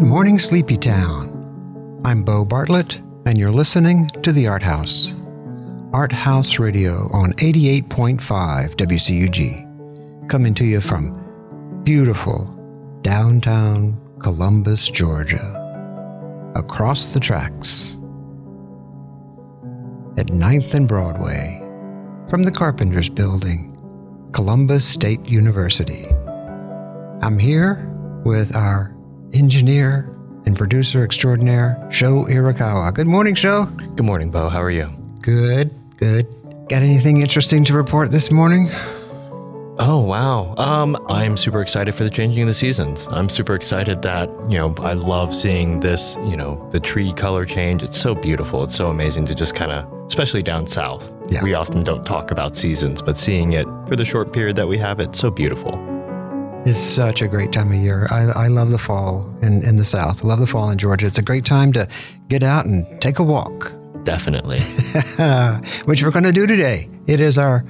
Good morning, Sleepy Town. I'm Bo Bartlett, and you're listening to The Art House. Art House Radio on 88.5 WCUG, coming to you from beautiful downtown Columbus, Georgia, across the tracks at 9th and Broadway from the Carpenters Building, Columbus State University. I'm here with our engineer and producer extraordinaire, Sho Irakawa. Good morning, Sho. Good morning, Bo. How are you? Good, good. Got anything interesting to report this morning? Oh wow! Um, I'm super excited for the changing of the seasons. I'm super excited that you know I love seeing this. You know the tree color change. It's so beautiful. It's so amazing to just kind of, especially down south. Yeah. We often don't talk about seasons, but seeing it for the short period that we have it, so beautiful. It's such a great time of year. I, I love the fall in, in the South. I love the fall in Georgia. It's a great time to get out and take a walk, Definitely. which we're going to do today. It is our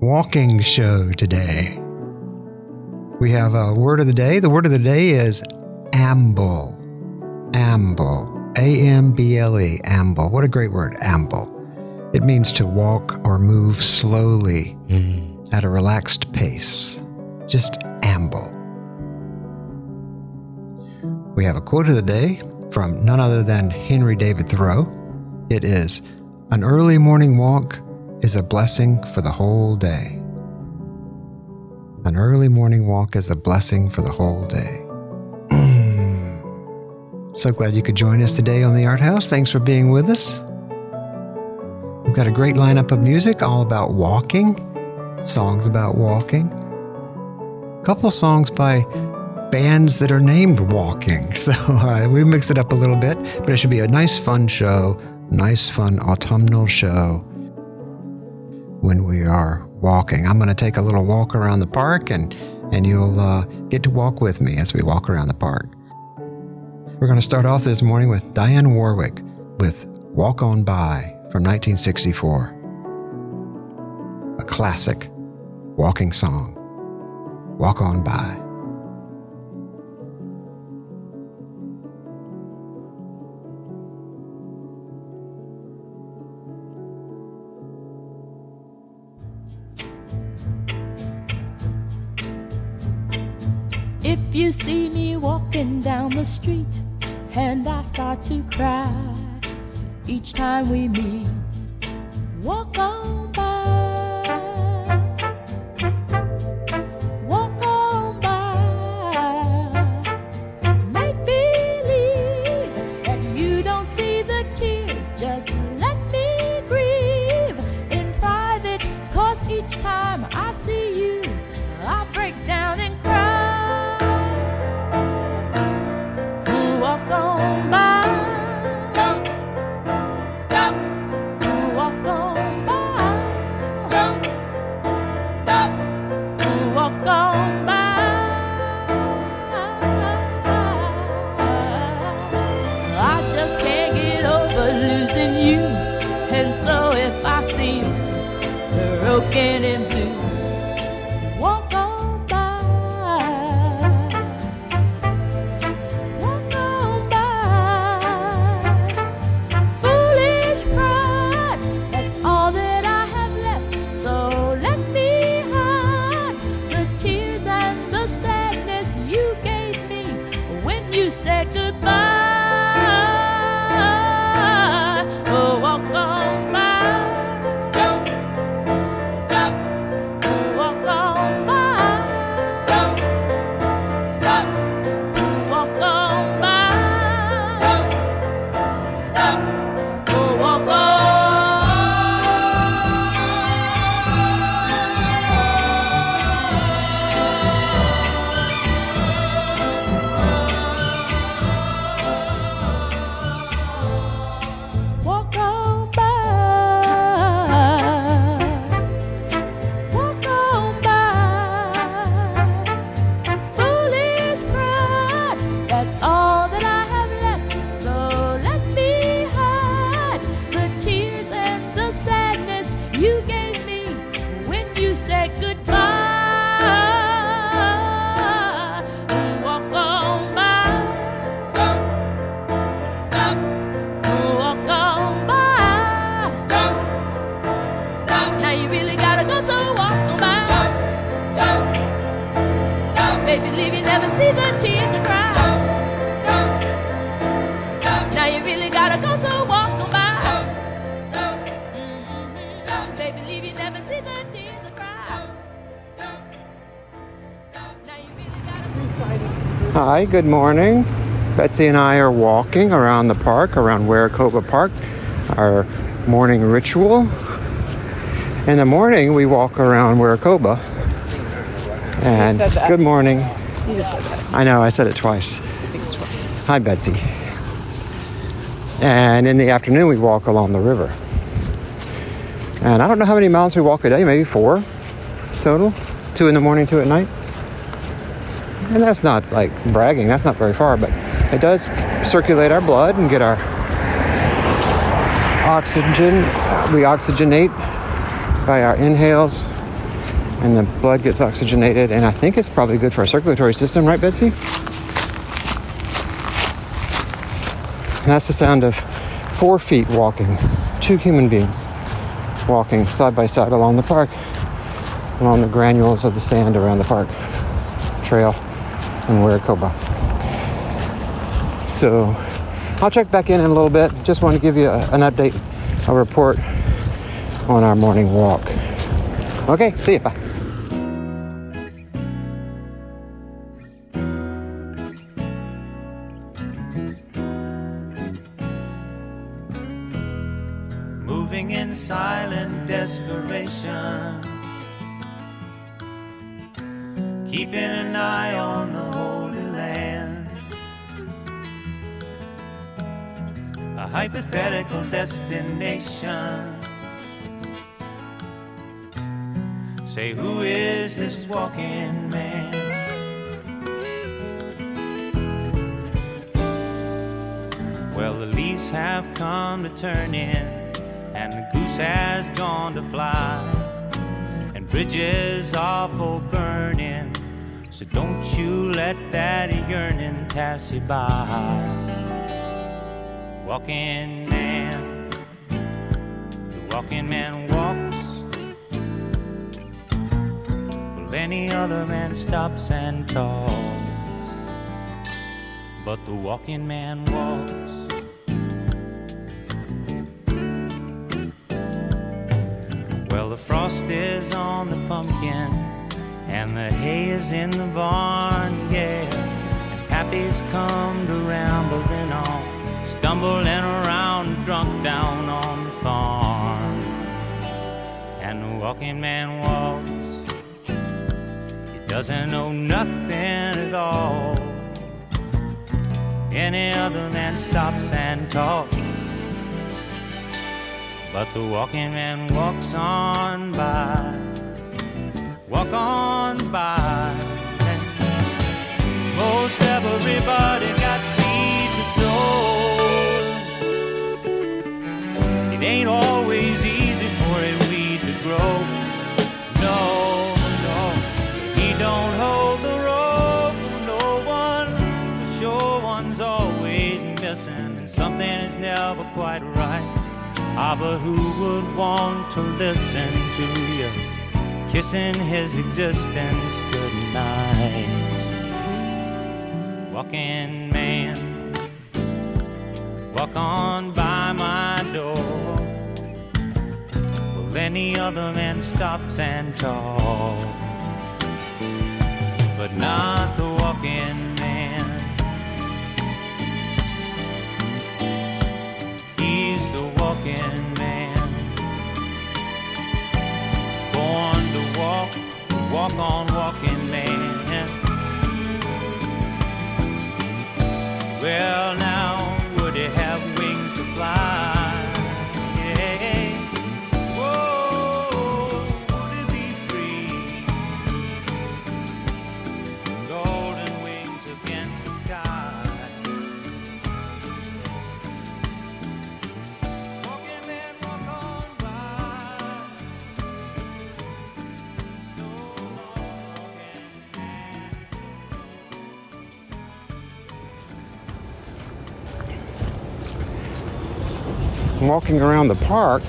walking show today. We have a word of the day. The word of the day is amble. Amble. A M B L E. Amble. What a great word, amble. It means to walk or move slowly Mm. at a relaxed pace. Just amble. We have a quote of the day from none other than Henry David Thoreau. It is An early morning walk is a blessing for the whole day. An early morning walk is a blessing for the whole day. Mm. so glad you could join us today on the Art House. Thanks for being with us. We've got a great lineup of music all about walking, songs about walking, couple songs by bands that are named Walking. So uh, we mix it up a little bit, but it should be a nice, fun show, nice, fun autumnal show when we are walking. I'm going to take a little walk around the park, and and you'll uh, get to walk with me as we walk around the park. We're going to start off this morning with Dionne Warwick with "Walk On By" from 1964, a classic walking song. Walk on by. If you see me walking down the street and I start to cry each time we meet, walk on by. Hi, good morning. Betsy and I are walking around the park, around Weracoba Park, our morning ritual. In the morning, we walk around Weracoba. And good morning. You just said that. I know, I said it twice. Thanks twice. Hi, Betsy. And in the afternoon, we walk along the river. And I don't know how many miles we walk a day, maybe four total. Two in the morning, two at night. And that's not like bragging, that's not very far, but it does circulate our blood and get our oxygen. We oxygenate by our inhales, and the blood gets oxygenated. And I think it's probably good for our circulatory system, right, Betsy? And that's the sound of four feet walking, two human beings walking side by side along the park, along the granules of the sand around the park trail in Weracoba. So I'll check back in in a little bit. Just want to give you a, an update, a report on our morning walk. Okay, see you. Bye. So don't you let that yearning pass you by. Walking man, the walking man walks. Well, any other man stops and talks, but the walking man walks. Well, the frost is on the pumpkin, and the hay is in the barn, yeah. And Pappy's come to rambling on, stumbling around, drunk down on the farm. And the walking man walks, he doesn't know nothing at all. Any other man stops and talks. But the walking man walks on by, walk on by. Most everybody got seed to sow. It ain't always easy for a weed to grow. No, no. So he don't hold the rope for no one. The sure one's always missing, and something is never quite right. Ah, but who would want to listen to you kissing his existence goodnight? Walking man, walk on by my door. Well, any other man stops and talks, but not the walking man. He's the walking man. To walk, walk on walking man. Walking around the park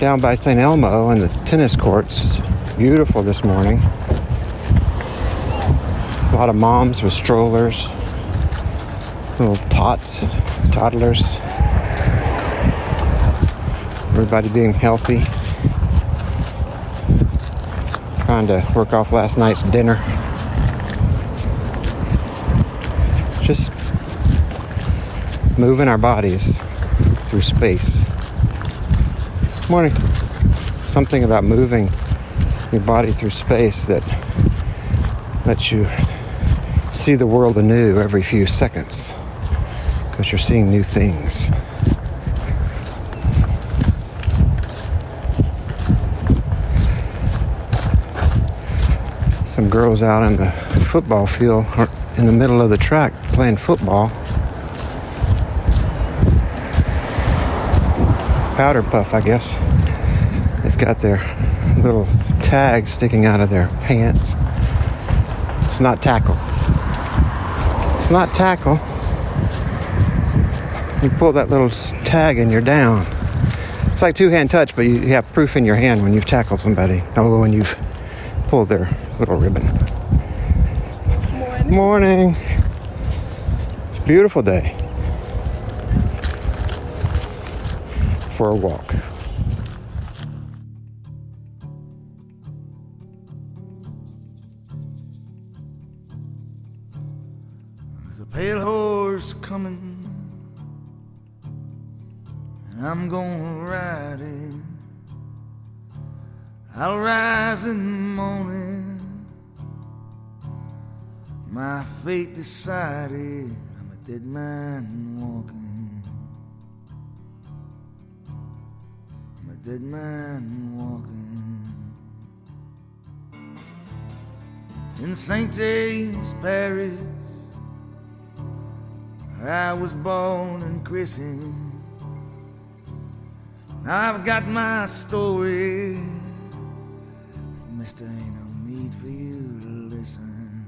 down by St. Elmo and the tennis courts. It's beautiful this morning. A lot of moms with strollers. little tots, toddlers. Everybody being healthy. Trying to work off last night's dinner. Just moving our bodies through space. Morning. Something about moving your body through space that lets you see the world anew every few seconds because you're seeing new things. Some girls out in the football field in the middle of the track playing football. Powder puff, I guess. They've got their little tags sticking out of their pants. It's not tackle. It's not tackle. You pull that little tag and you're down. It's like two hand touch, but you you have proof in your hand when you've tackled somebody. Oh, when you've pulled their little ribbon. Morning. It's a beautiful day for a walk. There's a pale horse coming, and I'm gonna ride it. I'll rise in the morning, my fate decided. I'm a dead man walking. Dead man walking. In St. James Parish. I was born and christened. Now I've got my story. Mister, ain't no need for you to listen.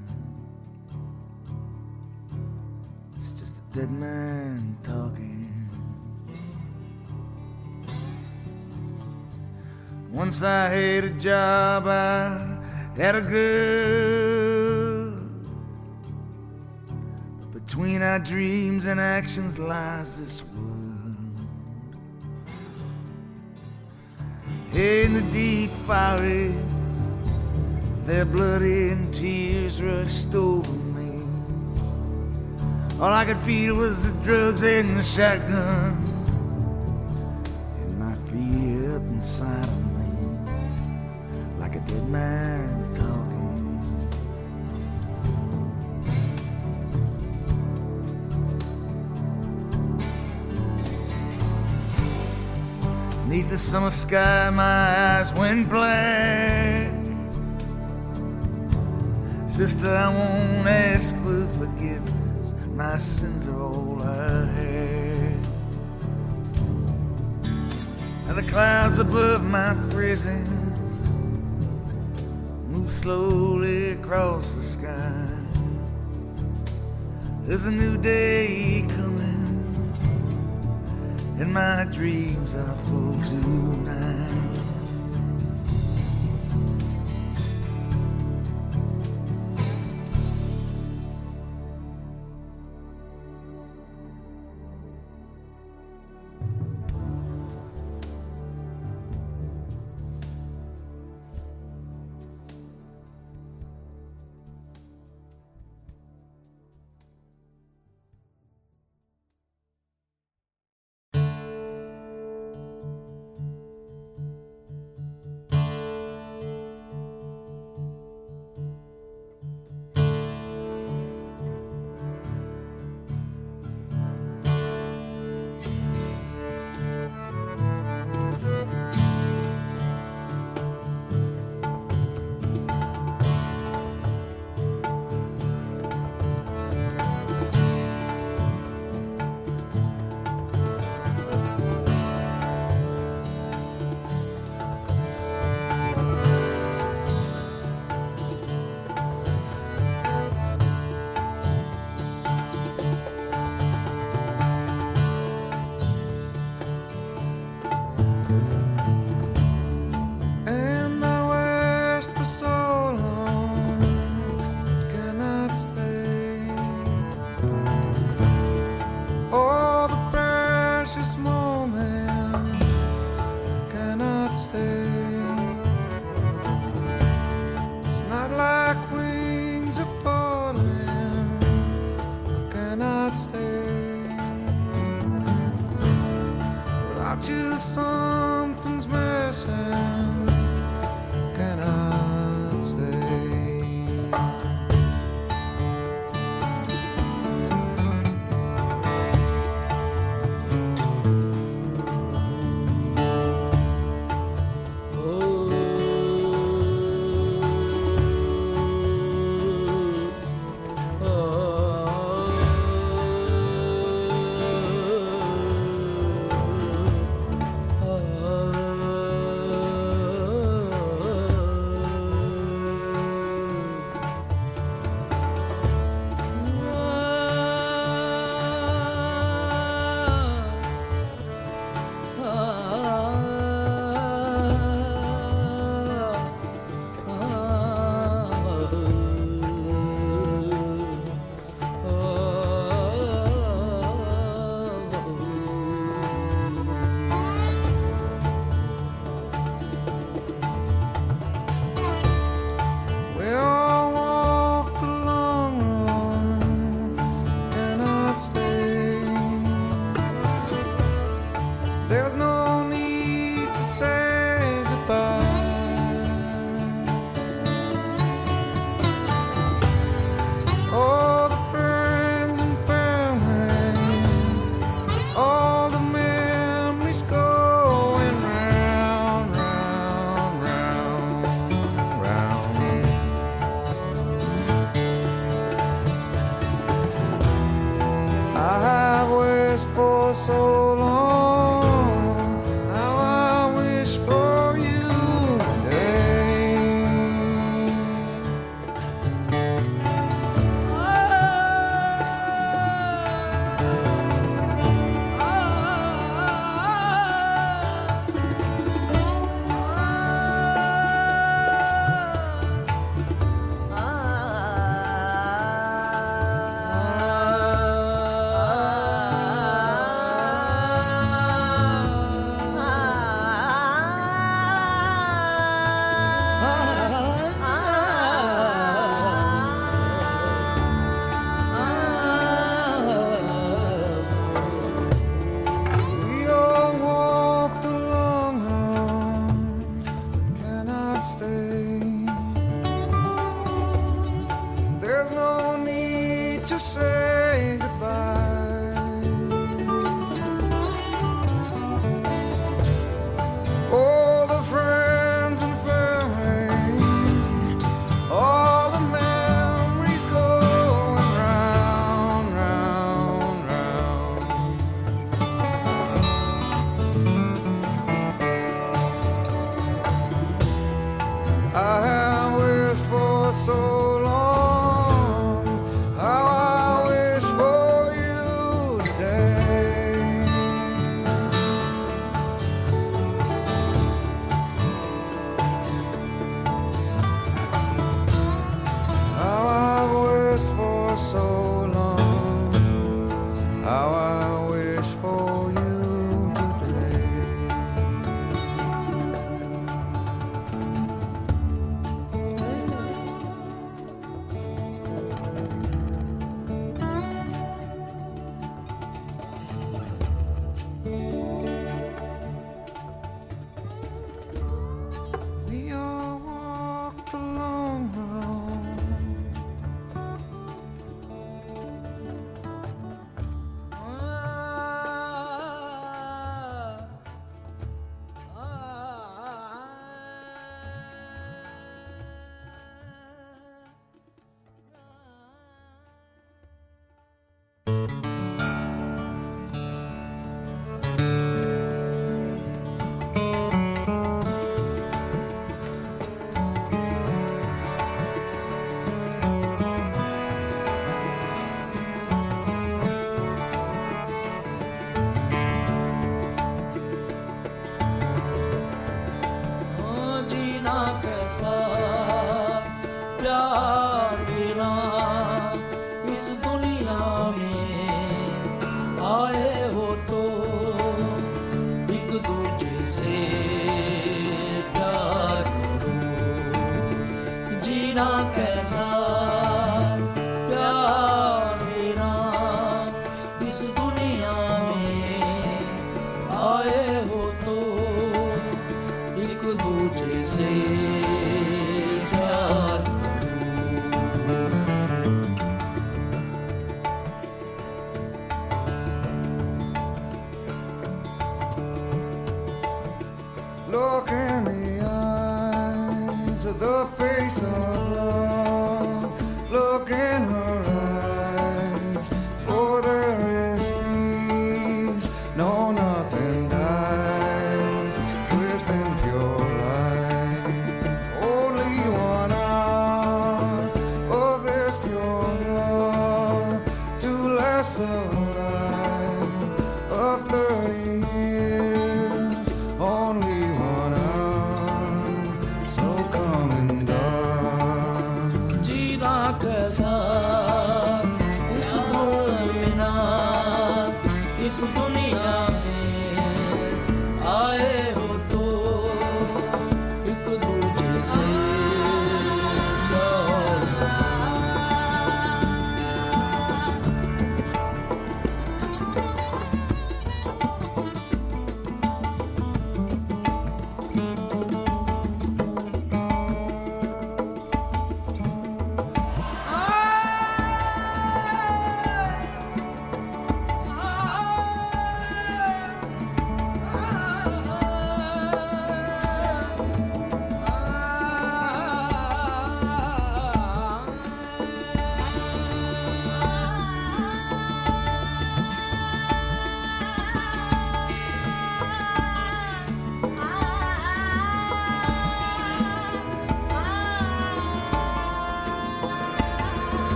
It's just a dead man talking. Once I had a job, I had a good. But between our dreams and actions lies this world. In the deep forest, their blood and tears rushed over me. All I could feel was the drugs and the shotgun, and my fear up inside man talking. Neath the summer sky, my eyes went black. Sister, I won't ask for forgiveness. My sins are all I have. And the clouds above my prison slowly across the sky. There's a new day coming and my dreams are full tonight.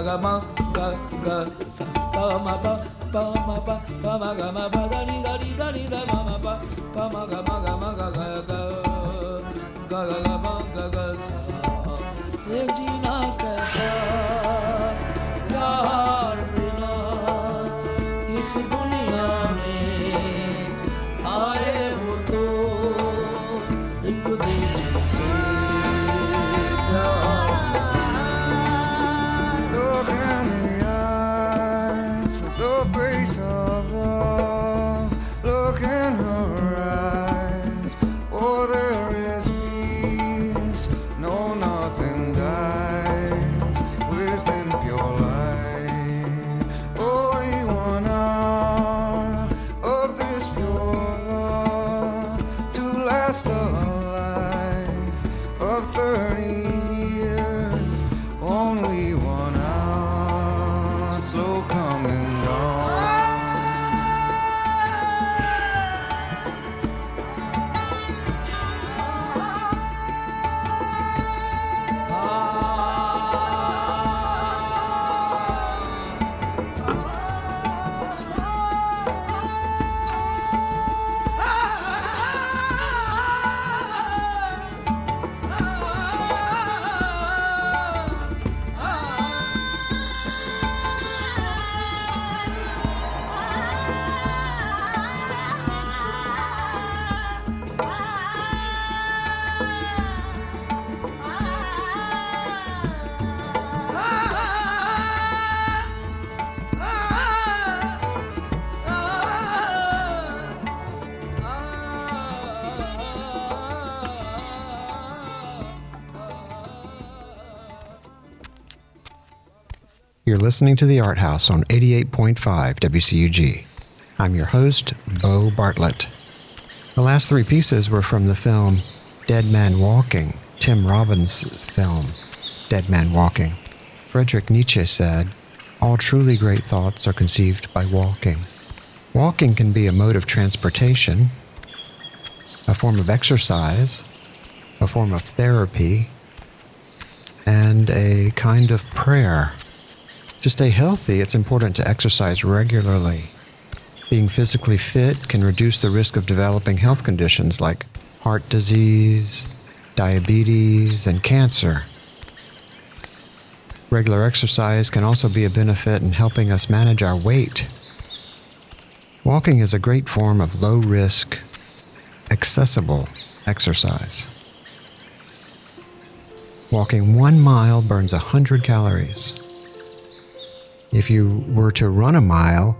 ga ga ma ga ga sa pa ma pa pa ma pa pa ma ga ma pa da ni da ni da ni da ma ma pa pa ma ga ma ga ma ga ga ga ga ga ga ma ga ga sa ye jina kaisa yaar You're listening to The Art House on 88.5 WCUG. I'm your host, Bo Bartlett. The last three pieces were from the film Dead Man Walking, Tim Robbins' film, Dead Man Walking. Friedrich Nietzsche said, All truly great thoughts are conceived by walking. Walking can be a mode of transportation, a form of exercise, a form of therapy, and a kind of prayer. To stay healthy, it's important to exercise regularly. Being physically fit can reduce the risk of developing health conditions like heart disease, diabetes, and cancer. Regular exercise can also be a benefit in helping us manage our weight. Walking is a great form of low risk, accessible exercise. Walking one mile burns 100 calories. If you were to run a mile,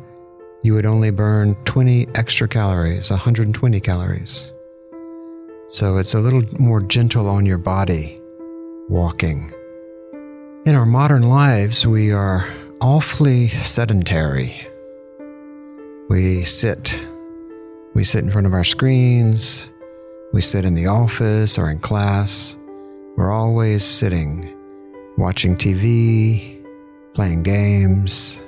you would only burn 20 extra calories, 120 calories. So it's a little more gentle on your body walking. In our modern lives, we are awfully sedentary. We sit. We sit in front of our screens. We sit in the office or in class. We're always sitting, watching TV, playing games.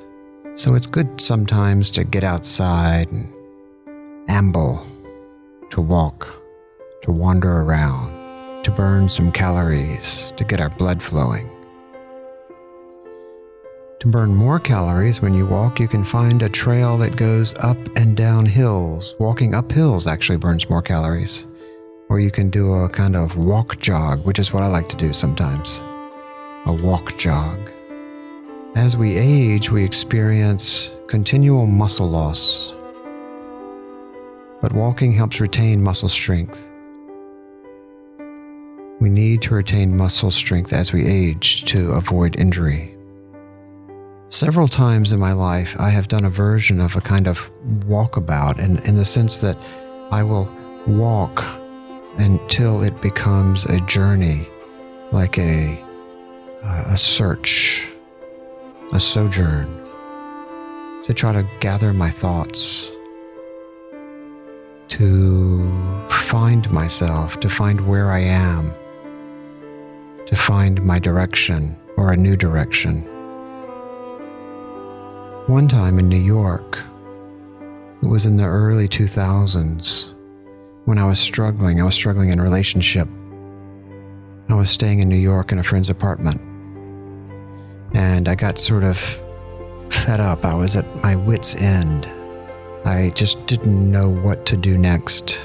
So it's good sometimes to get outside and amble, to walk, to wander around, to burn some calories, to get our blood flowing. To burn more calories when you walk, you can find a trail that goes up and down hills. Walking up hills actually burns more calories. Or you can do a kind of walk jog, which is what I like to do sometimes. A walk jog. As we age, we experience continual muscle loss. But walking helps retain muscle strength. We need to retain muscle strength as we age to avoid injury. Several times in my life, I have done a version of a kind of walkabout, in, in the sense that I will walk until it becomes a journey, like a, a search, a sojourn, to try to gather my thoughts, to find myself, to find where I am, to find my direction or a new direction. One time in New York, it was in the early 2000s when I was struggling. I was struggling in a relationship. I was staying in New York in a friend's apartment. And I got sort of fed up. I was at my wits' end. I just didn't know what to do next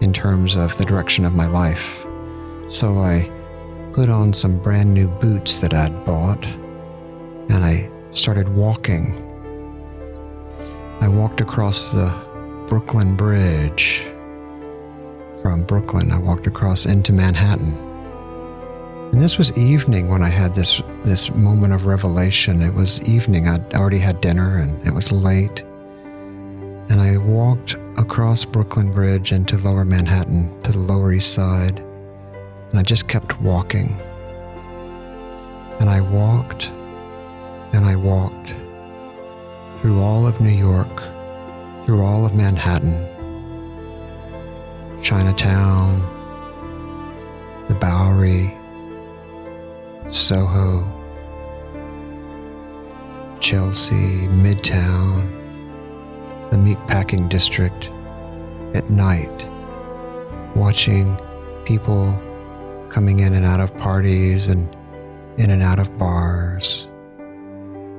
in terms of the direction of my life. So I put on some brand new boots that I'd bought and I started walking. I walked across the Brooklyn Bridge. From Brooklyn, I walked across into Manhattan. And this was evening when I had this this moment of revelation. It was evening. I'd already had dinner and it was late. And I walked across Brooklyn Bridge into lower Manhattan to the Lower East Side. And I just kept walking. And I walked and I walked through all of New York, through all of Manhattan, Chinatown, the Bowery, Soho, Chelsea, Midtown, the meatpacking district at night, watching people coming in and out of parties and in and out of bars.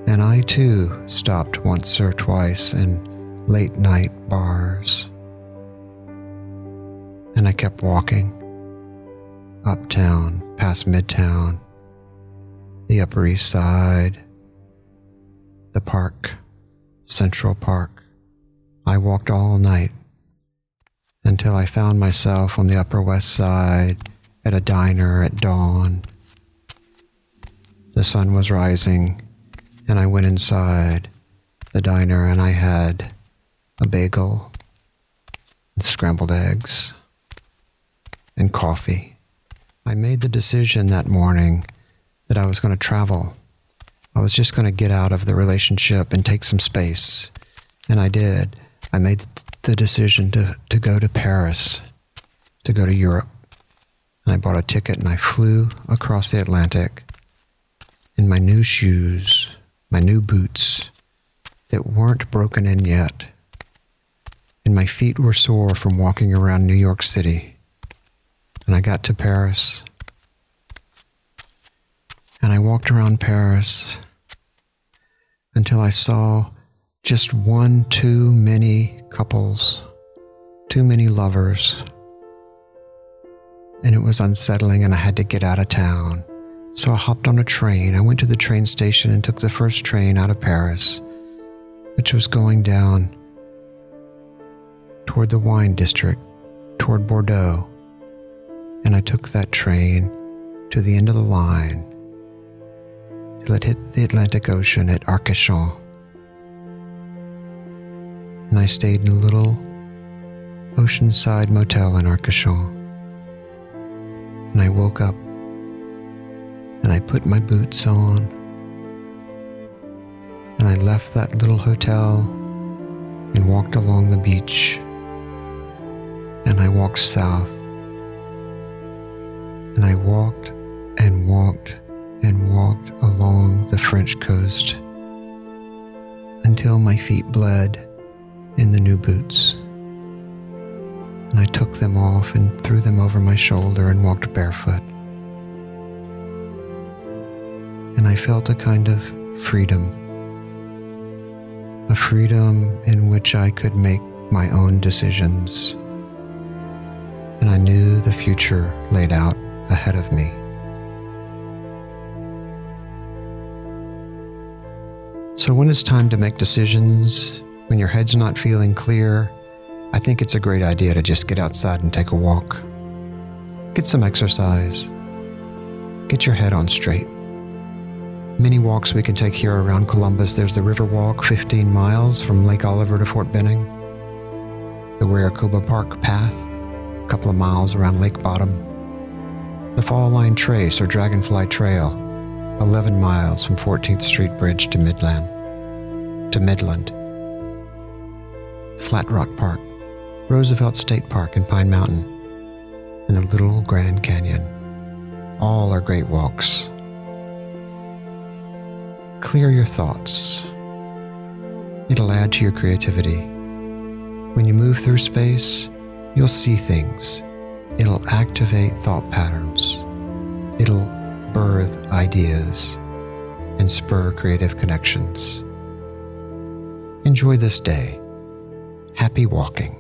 And I too stopped once or twice in late night bars. And I kept walking uptown, past Midtown, the Upper East Side, the park, Central Park. I walked all night until I found myself on the Upper West Side at a diner at dawn. The sun was rising, and I went inside the diner and I had a bagel and scrambled eggs and coffee. I made the decision that morning that I was going to travel. I was just going to get out of the relationship and take some space. And I did. I made the decision to, to go to Paris, to go to Europe. And I bought a ticket and I flew across the Atlantic in my new shoes, my new boots that weren't broken in yet. And my feet were sore from walking around New York City. And I got to Paris. And I walked around Paris until I saw just one too many couples, too many lovers. And it was unsettling, and I had to get out of town. So I hopped on a train. I went to the train station and took the first train out of Paris, which was going down toward the wine district, toward Bordeaux. And I took that train to the end of the line it hit the Atlantic Ocean at Arcachon. And I stayed in a little oceanside motel in Arcachon. And I woke up and I put my boots on and I left that little hotel and walked along the beach and I walked south and I walked and walked and walked along the French coast until my feet bled in the new boots. And I took them off and threw them over my shoulder and walked barefoot. And I felt a kind of freedom, a freedom in which I could make my own decisions. And I knew the future laid out ahead of me. So, when it's time to make decisions, when your head's not feeling clear, I think it's a great idea to just get outside and take a walk. Get some exercise. Get your head on straight. Many walks we can take here around Columbus. There's the River Walk, 15 miles from Lake Oliver to Fort Benning. The Weracoba Park Path, a couple of miles around Lake Bottom. The Fall Line Trace or Dragonfly Trail, 11 miles from 14th Street Bridge to Midland. To Midland. Flat Rock Park, Roosevelt State Park in Pine Mountain, and the Little Grand Canyon. All are great walks. Clear your thoughts. It'll add to your creativity. When you move through space, you'll see things. It'll activate thought patterns. It'll birth ideas and spur creative connections. Enjoy this day. Happy walking.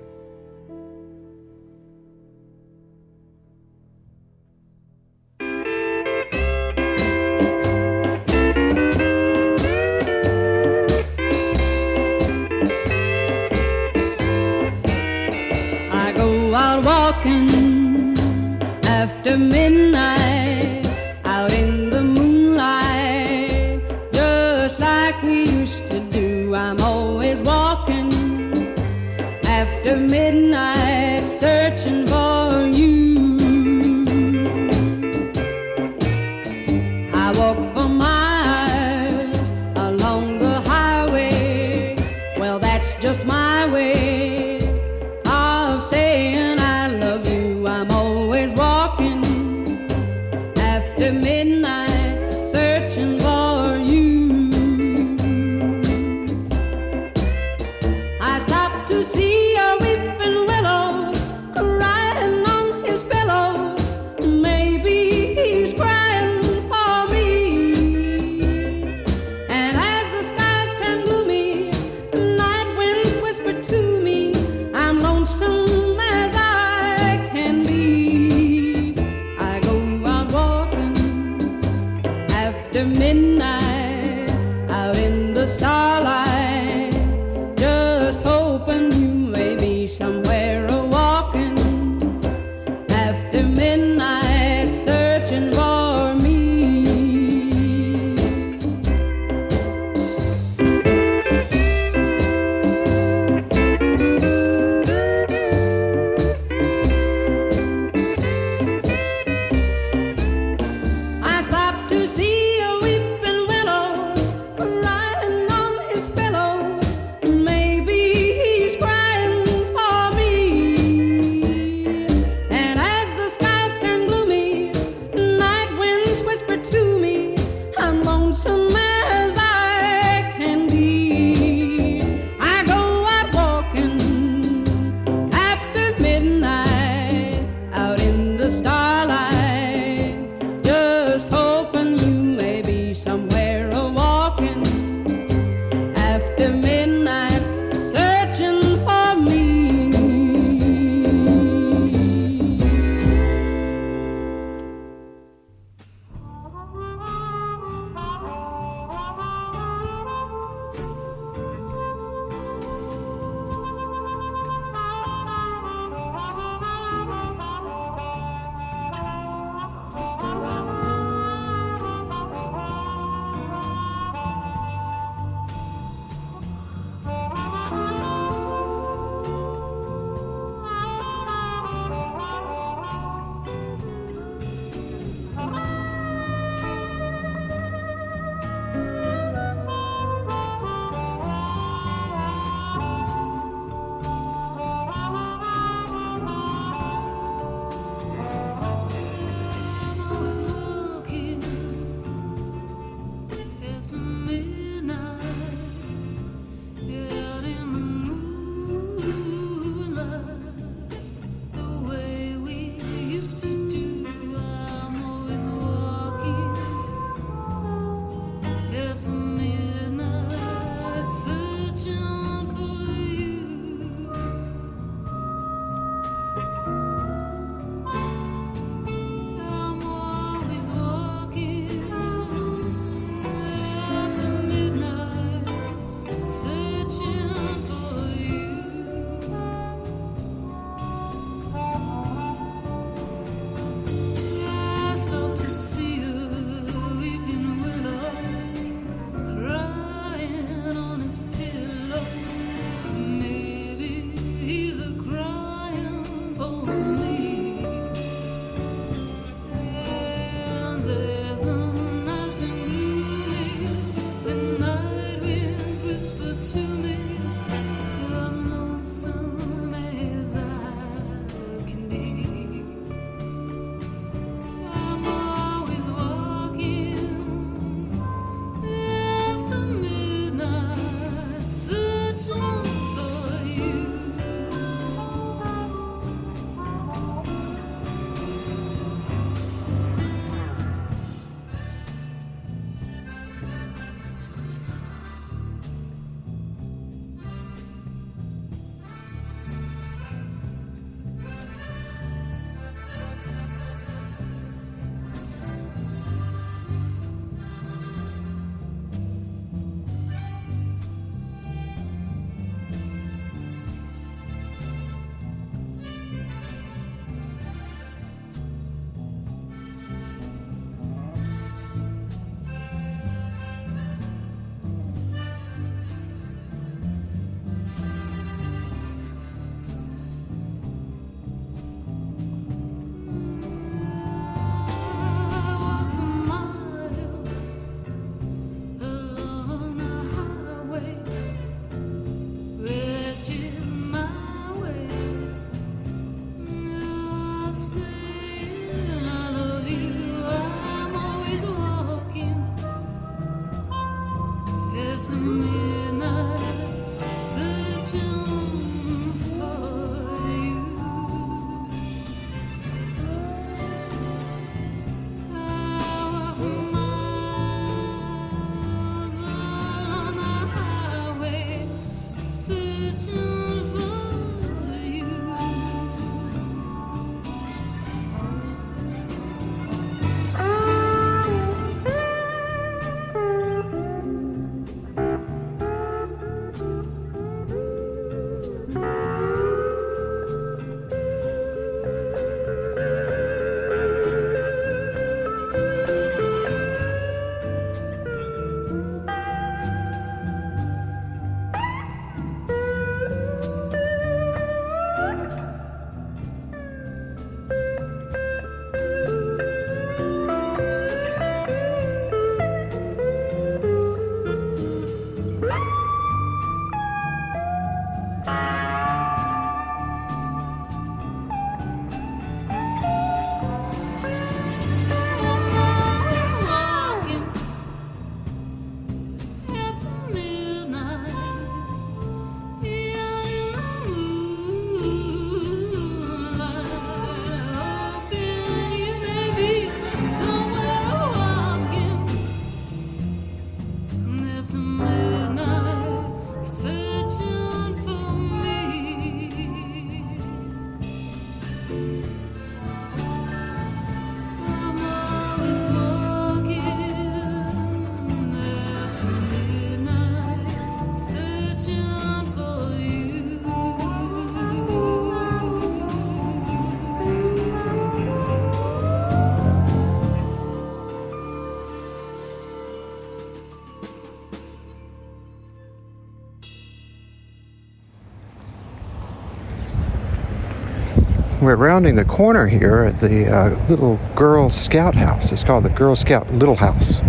We're rounding the corner here at the uh, little Girl Scout house. It's called the Girl Scout Little House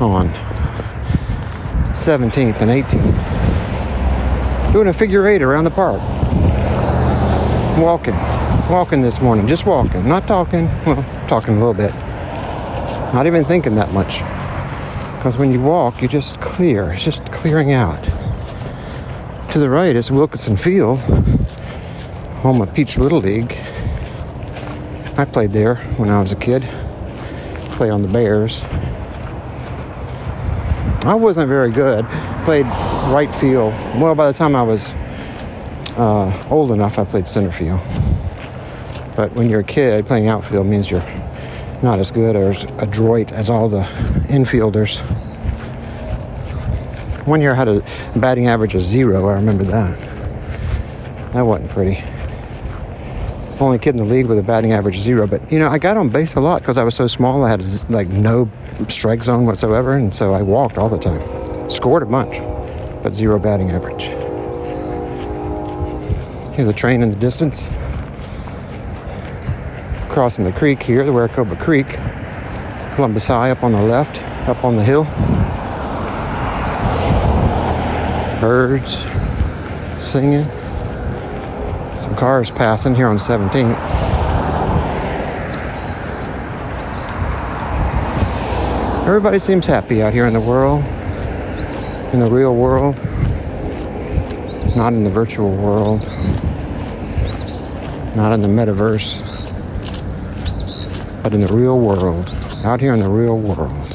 on 17th and 18th. Doing a figure eight around the park. Walking. Walking this morning. Just walking. Not talking. Well, talking a little bit. Not even thinking that much. Because when you walk, you just clear. It's just clearing out. To the right is Wilkinson Field, home of Peach Little League. I played there when I was a kid. Played on the Bears. I wasn't very good. Played right field. Well, by the time I was uh, old enough, I played center field. But when you're a kid, playing outfield means you're not as good or as adroit as all the infielders. One year I had a batting average of zero. I remember that. That wasn't pretty. Only kid in the league with a batting average of zero. But you know, I got on base a lot because I was so small. I had like no strike zone whatsoever, and so I walked all the time. Scored a bunch, but zero batting average. Hear the train in the distance. Crossing the creek here, the Weracoba Creek. Columbus High up on the left, up on the hill. Birds singing. Some cars passing here on 17th. Everybody seems happy out here in the world, in the real world, not in the virtual world, not in the metaverse, but in the real world, out here in the real world.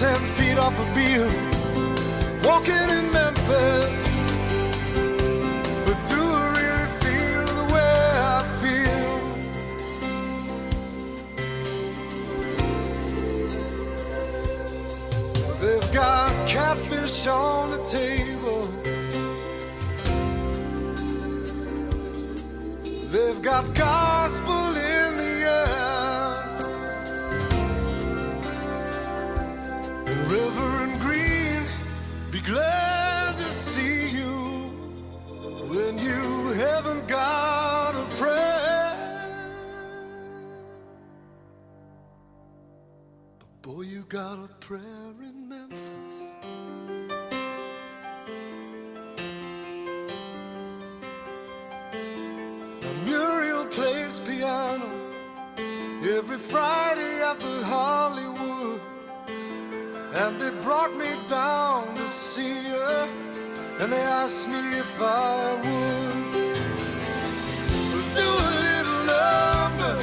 Ten feet off a beam. Walking in Memphis, but do I really feel the way I feel? They've got catfish on the table. They've got gospel And Reverend Green, be glad to see you when you haven't got a prayer. But boy, you got a prayer in Memphis. Now Muriel plays piano every Friday at the Hollywood. And they brought me down to see her, and they asked me if I would do a little number.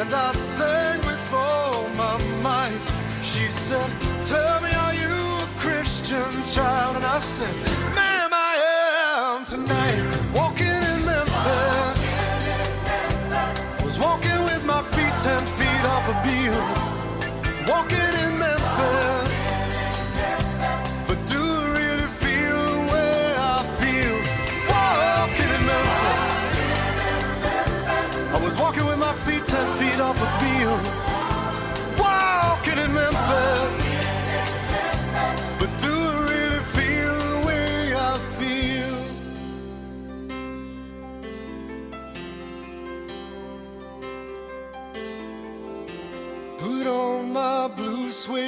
And I sang with all my might. She said, Tell me, are you a Christian child? And I said, Ma'am, I am tonight. Walking in Memphis. Was walking with my feet ten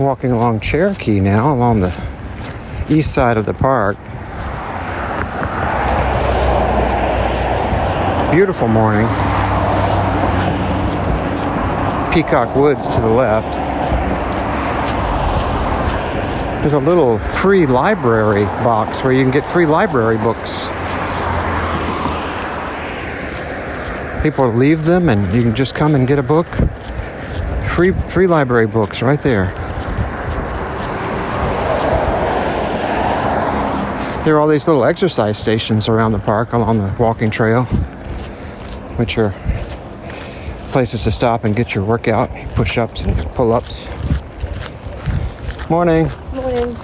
Walking along Cherokee now, along the east side of the park. Beautiful morning. Peacock Woods to the left. There's a little free library box where you can get free library books. People leave them and you can just come and get a book. Free free library books right there. There are all these little exercise stations around the park along the walking trail, which are places to stop and get your workout, push ups and pull ups. Morning. Morning.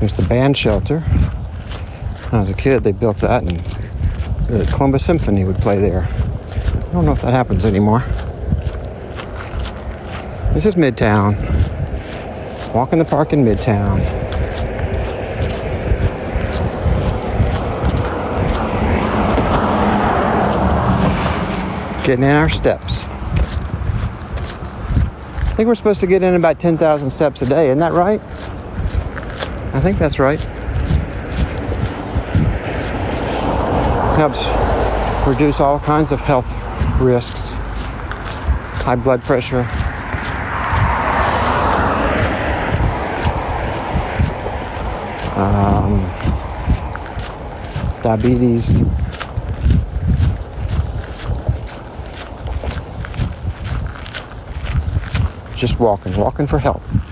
There's the band shelter. When I was a kid, they built that, and the Columbus Symphony would play there. I don't know if that happens anymore. This is Midtown. Walk in the park in Midtown. Getting in our steps. I think we're supposed to get in about 10,000 steps a day. Isn't that right? I think that's right. Helps reduce all kinds of health risks, high blood pressure. Diabetes. Just walking, walking for health.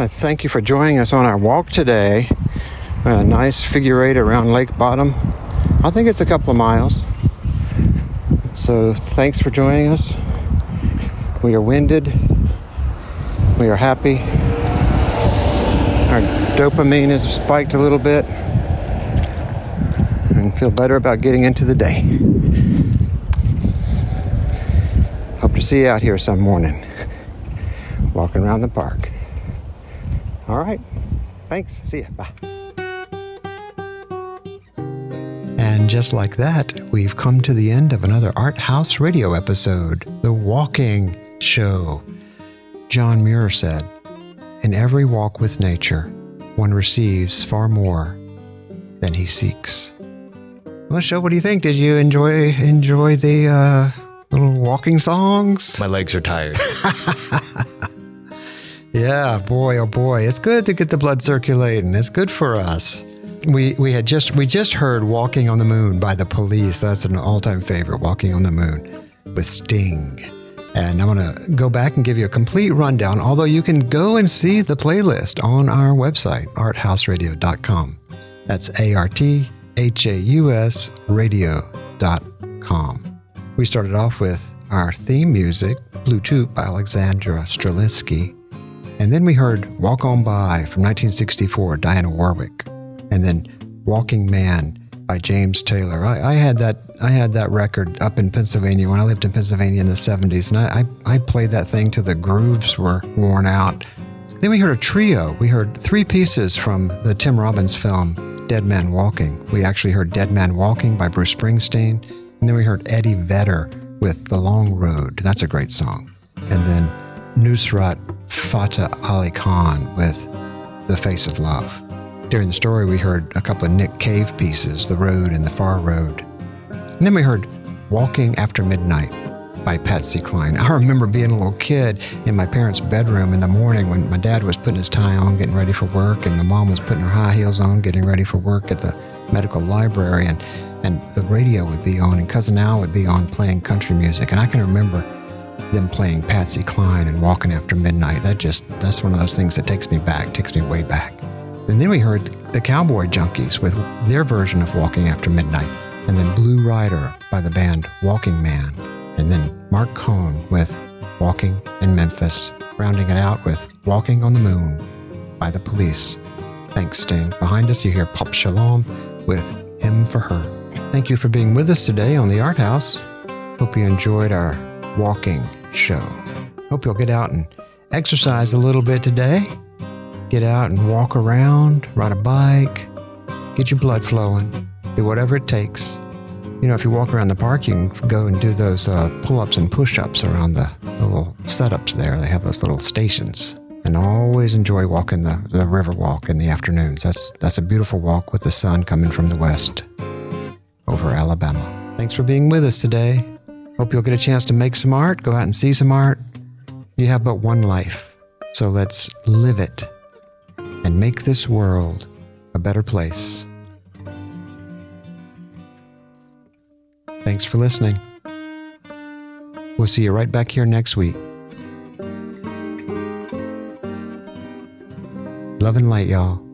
Want to thank you for joining us on our walk today. A nice figure eight around Lake Bottom. I think it's a couple of miles. So thanks for joining us. We are winded. We are happy. Our dopamine is spiked a little bit. And feel better about getting into the day. Hope to see you out here some morning. Walking around the park. All right. Thanks. See ya. Bye. And just like that, we've come to the end of another ArtHaus radio episode, The Walking Show. John Muir said, In every walk with nature, one receives far more than he seeks. Well, show, what do you think? Did you enjoy enjoy the uh, little walking songs? My legs are tired. Yeah, boy, oh boy, it's good to get the blood circulating. It's good for us. We we had just we just heard "Walking on the Moon" by the Police. That's an all-time favorite. "Walking on the Moon" with Sting. And I'm gonna go back and give you a complete rundown. Although you can go and see the playlist on our website, arthausradio.com. That's A R T H A U S radio.com. We started off with our theme music, "Blue Bluetooth by Alexandra Strelinsky. And then we heard Walk On By from 1964, Dionne Warwick. And then Walking Man by James Taylor. I, I had that I had that record up in Pennsylvania when I lived in Pennsylvania in the 70s, and I, I, I played that thing till the grooves were worn out. Then we heard a trio. We heard three pieces from the Tim Robbins film Dead Man Walking. We actually heard Dead Man Walking by Bruce Springsteen. And then we heard Eddie Vedder with The Long Road. That's a great song. And then Nusrat Fateh Ali Khan with The Face of Love. During the story, we heard a couple of Nick Cave pieces, The Road and The Far Road. And then we heard Walking After Midnight by Patsy Cline. I remember being a little kid in my parents' bedroom in the morning when my dad was putting his tie on, getting ready for work, and my mom was putting her high heels on, getting ready for work at the medical library, and, and the radio would be on, and Cousin Al would be on playing country music. And I can remember them playing Patsy Cline and Walking After Midnight. That just, that's one of those things that takes me back, takes me way back. And then we heard the Cowboy Junkies with their version of Walking After Midnight. And then Blue Rider by the band Walking Man. And then Marc Cohn with Walking in Memphis, rounding it out with Walking on the Moon by the Police. Thanks, Sting. Behind us, you hear Pop Shalom with Him for Her. Thank you for being with us today on the ArtHaus. Hope you enjoyed our walking show. Hope you'll get out and exercise a little bit today. Get out and walk around, ride a bike, get your blood flowing, do whatever it takes. You know, if you walk around the park, you can go and do those uh, pull ups and push ups around the, the little setups there. They have those little stations. And I always enjoy walking the, the river walk in the afternoons. That's, that's a beautiful walk with the sun coming from the west over Alabama. Thanks for being with us today. Hope you'll get a chance to make some art, go out and see some art. You have but one life, so let's live it and make this world a better place. Thanks for listening. We'll see you right back here next week. Love and light, y'all.